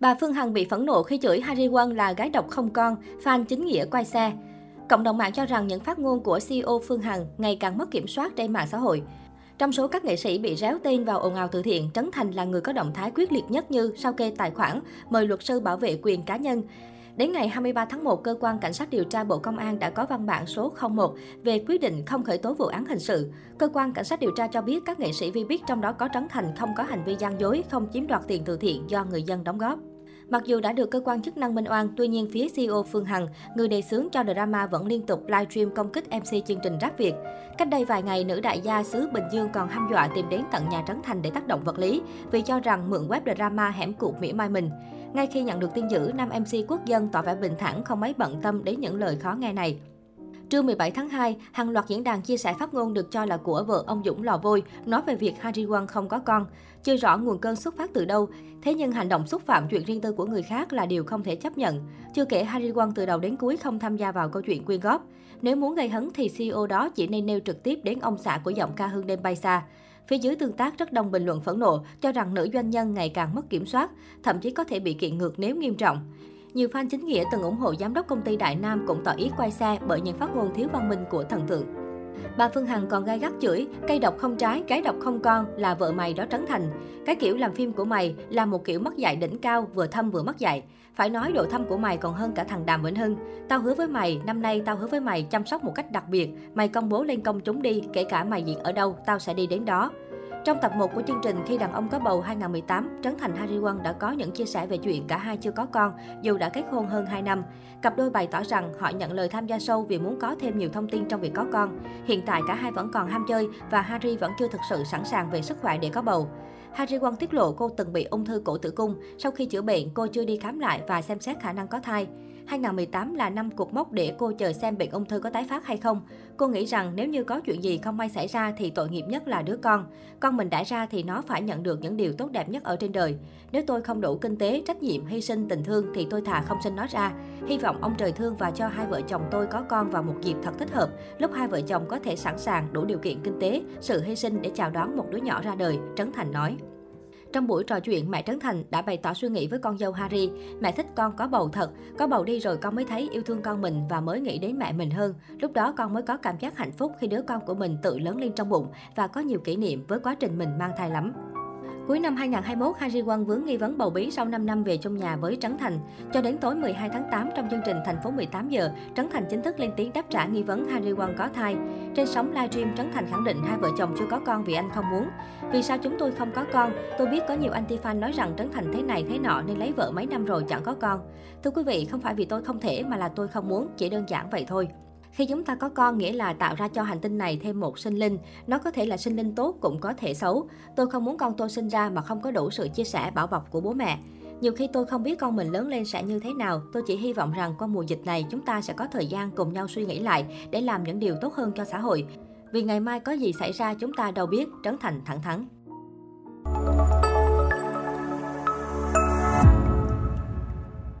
Bà Phương Hằng bị phẫn nộ khi chửi Harry Won là gái độc không con, fan chính nghĩa quay xe. Cộng đồng mạng cho rằng những phát ngôn của CEO Phương Hằng ngày càng mất kiểm soát trên mạng xã hội. Trong số các nghệ sĩ bị réo tên vào ồn ào từ thiện, Trấn Thành là người có động thái quyết liệt nhất như sao kê tài khoản, mời luật sư bảo vệ quyền cá nhân. Đến ngày 23 tháng 1, Cơ quan Cảnh sát điều tra Bộ Công an đã có văn bản số 01 về quyết định không khởi tố vụ án hình sự. Cơ quan Cảnh sát điều tra cho biết các nghệ sĩ Vi biết trong đó có Trấn Thành không có hành vi gian dối, không chiếm đoạt tiền từ thiện do người dân đóng góp. Mặc dù đã được cơ quan chức năng minh oan, tuy nhiên phía CEO Phương Hằng, người đề xướng cho drama vẫn liên tục livestream công kích MC chương trình Rap Việt. Cách đây vài ngày, nữ đại gia xứ Bình Dương còn hăm dọa tìm đến tận nhà Trấn Thành để tác động vật lý, vì cho rằng mượn web drama hẻm cụt mỉa mai mình. Ngay khi nhận được tin dữ, nam MC quốc dân tỏ vẻ bình thản không mấy bận tâm đến những lời khó nghe này. Trưa 17 tháng 2, hàng loạt diễn đàn chia sẻ phát ngôn được cho là của vợ ông Dũng Lò Vôi nói về việc Harry Won không có con. Chưa rõ nguồn cơn xuất phát từ đâu, thế nhưng hành động xúc phạm chuyện riêng tư của người khác là điều không thể chấp nhận. Chưa kể Harry Won từ đầu đến cuối không tham gia vào câu chuyện quyên góp. Nếu muốn gây hấn thì CEO đó chỉ nên nêu trực tiếp đến ông xã của giọng ca hương đêm bay xa. Phía dưới tương tác rất đông bình luận phẫn nộ, cho rằng nữ doanh nhân ngày càng mất kiểm soát, thậm chí có thể bị kiện ngược nếu nghiêm trọng. Nhiều fan chính nghĩa từng ủng hộ giám đốc công ty Đại Nam cũng tỏ ý quay xe bởi những phát ngôn thiếu văn minh của thần tượng. Bà Phương Hằng còn gai gắt chửi, cây độc không trái, cái độc không con là vợ mày đó Trấn Thành. Cái kiểu làm phim của mày là một kiểu mất dạy đỉnh cao, vừa thâm vừa mất dạy. Phải nói độ thâm của mày còn hơn cả thằng Đàm Vĩnh Hưng. Tao hứa với mày, năm nay tao hứa với mày chăm sóc một cách đặc biệt. Mày công bố lên công chúng đi, kể cả mày diễn ở đâu, tao sẽ đi đến đó. Trong tập 1 của chương trình Khi đàn ông có bầu 2018, Trấn Thành Harry Won đã có những chia sẻ về chuyện cả hai chưa có con, dù đã kết hôn hơn 2 năm. Cặp đôi bày tỏ rằng họ nhận lời tham gia show vì muốn có thêm nhiều thông tin trong việc có con. Hiện tại cả hai vẫn còn ham chơi và Harry vẫn chưa thực sự sẵn sàng về sức khỏe để có bầu. Harry Won tiết lộ cô từng bị ung thư cổ tử cung. Sau khi chữa bệnh, cô chưa đi khám lại và xem xét khả năng có thai. 2018 là năm cột mốc để cô chờ xem bệnh ung thư có tái phát hay không. Cô nghĩ rằng nếu như có chuyện gì không may xảy ra thì tội nghiệp nhất là đứa con. Con mình đã ra thì nó phải nhận được những điều tốt đẹp nhất ở trên đời. Nếu tôi không đủ kinh tế, trách nhiệm, hy sinh, tình thương thì tôi thà không sinh nó ra. Hy vọng ông trời thương và cho hai vợ chồng tôi có con vào một dịp thật thích hợp, lúc hai vợ chồng có thể sẵn sàng đủ điều kiện kinh tế, sự hy sinh để chào đón một đứa nhỏ ra đời, Trấn Thành nói. Trong buổi trò chuyện, mẹ Trấn Thành đã bày tỏ suy nghĩ với con dâu Harry. Mẹ thích con có bầu thật, có bầu đi rồi con mới thấy yêu thương con mình và mới nghĩ đến mẹ mình hơn. Lúc đó con mới có cảm giác hạnh phúc khi đứa con của mình tự lớn lên trong bụng và có nhiều kỷ niệm với quá trình mình mang thai lắm. Cuối năm 2021, Harry Won vướng nghi vấn bầu bí sau 5 năm về chung nhà với Trấn Thành. Cho đến tối 12 tháng 8 trong chương trình Thành phố 18 giờ, Trấn Thành chính thức lên tiếng đáp trả nghi vấn Harry Won có thai. Trên sóng livestream, Trấn Thành khẳng định hai vợ chồng chưa có con vì anh không muốn. Vì sao chúng tôi không có con? Tôi biết có nhiều anti-fan nói rằng Trấn Thành thế này thế nọ nên lấy vợ mấy năm rồi chẳng có con. Thưa quý vị, không phải vì tôi không thể mà là tôi không muốn, chỉ đơn giản vậy thôi. Khi chúng ta có con nghĩa là tạo ra cho hành tinh này thêm một sinh linh. Nó có thể là sinh linh tốt cũng có thể xấu. Tôi không muốn con tôi sinh ra mà không có đủ sự chia sẻ bảo bọc của bố mẹ. Nhiều khi tôi không biết con mình lớn lên sẽ như thế nào, tôi chỉ hy vọng rằng qua mùa dịch này chúng ta sẽ có thời gian cùng nhau suy nghĩ lại để làm những điều tốt hơn cho xã hội. Vì ngày mai có gì xảy ra chúng ta đâu biết, Trấn Thành thẳng thắn.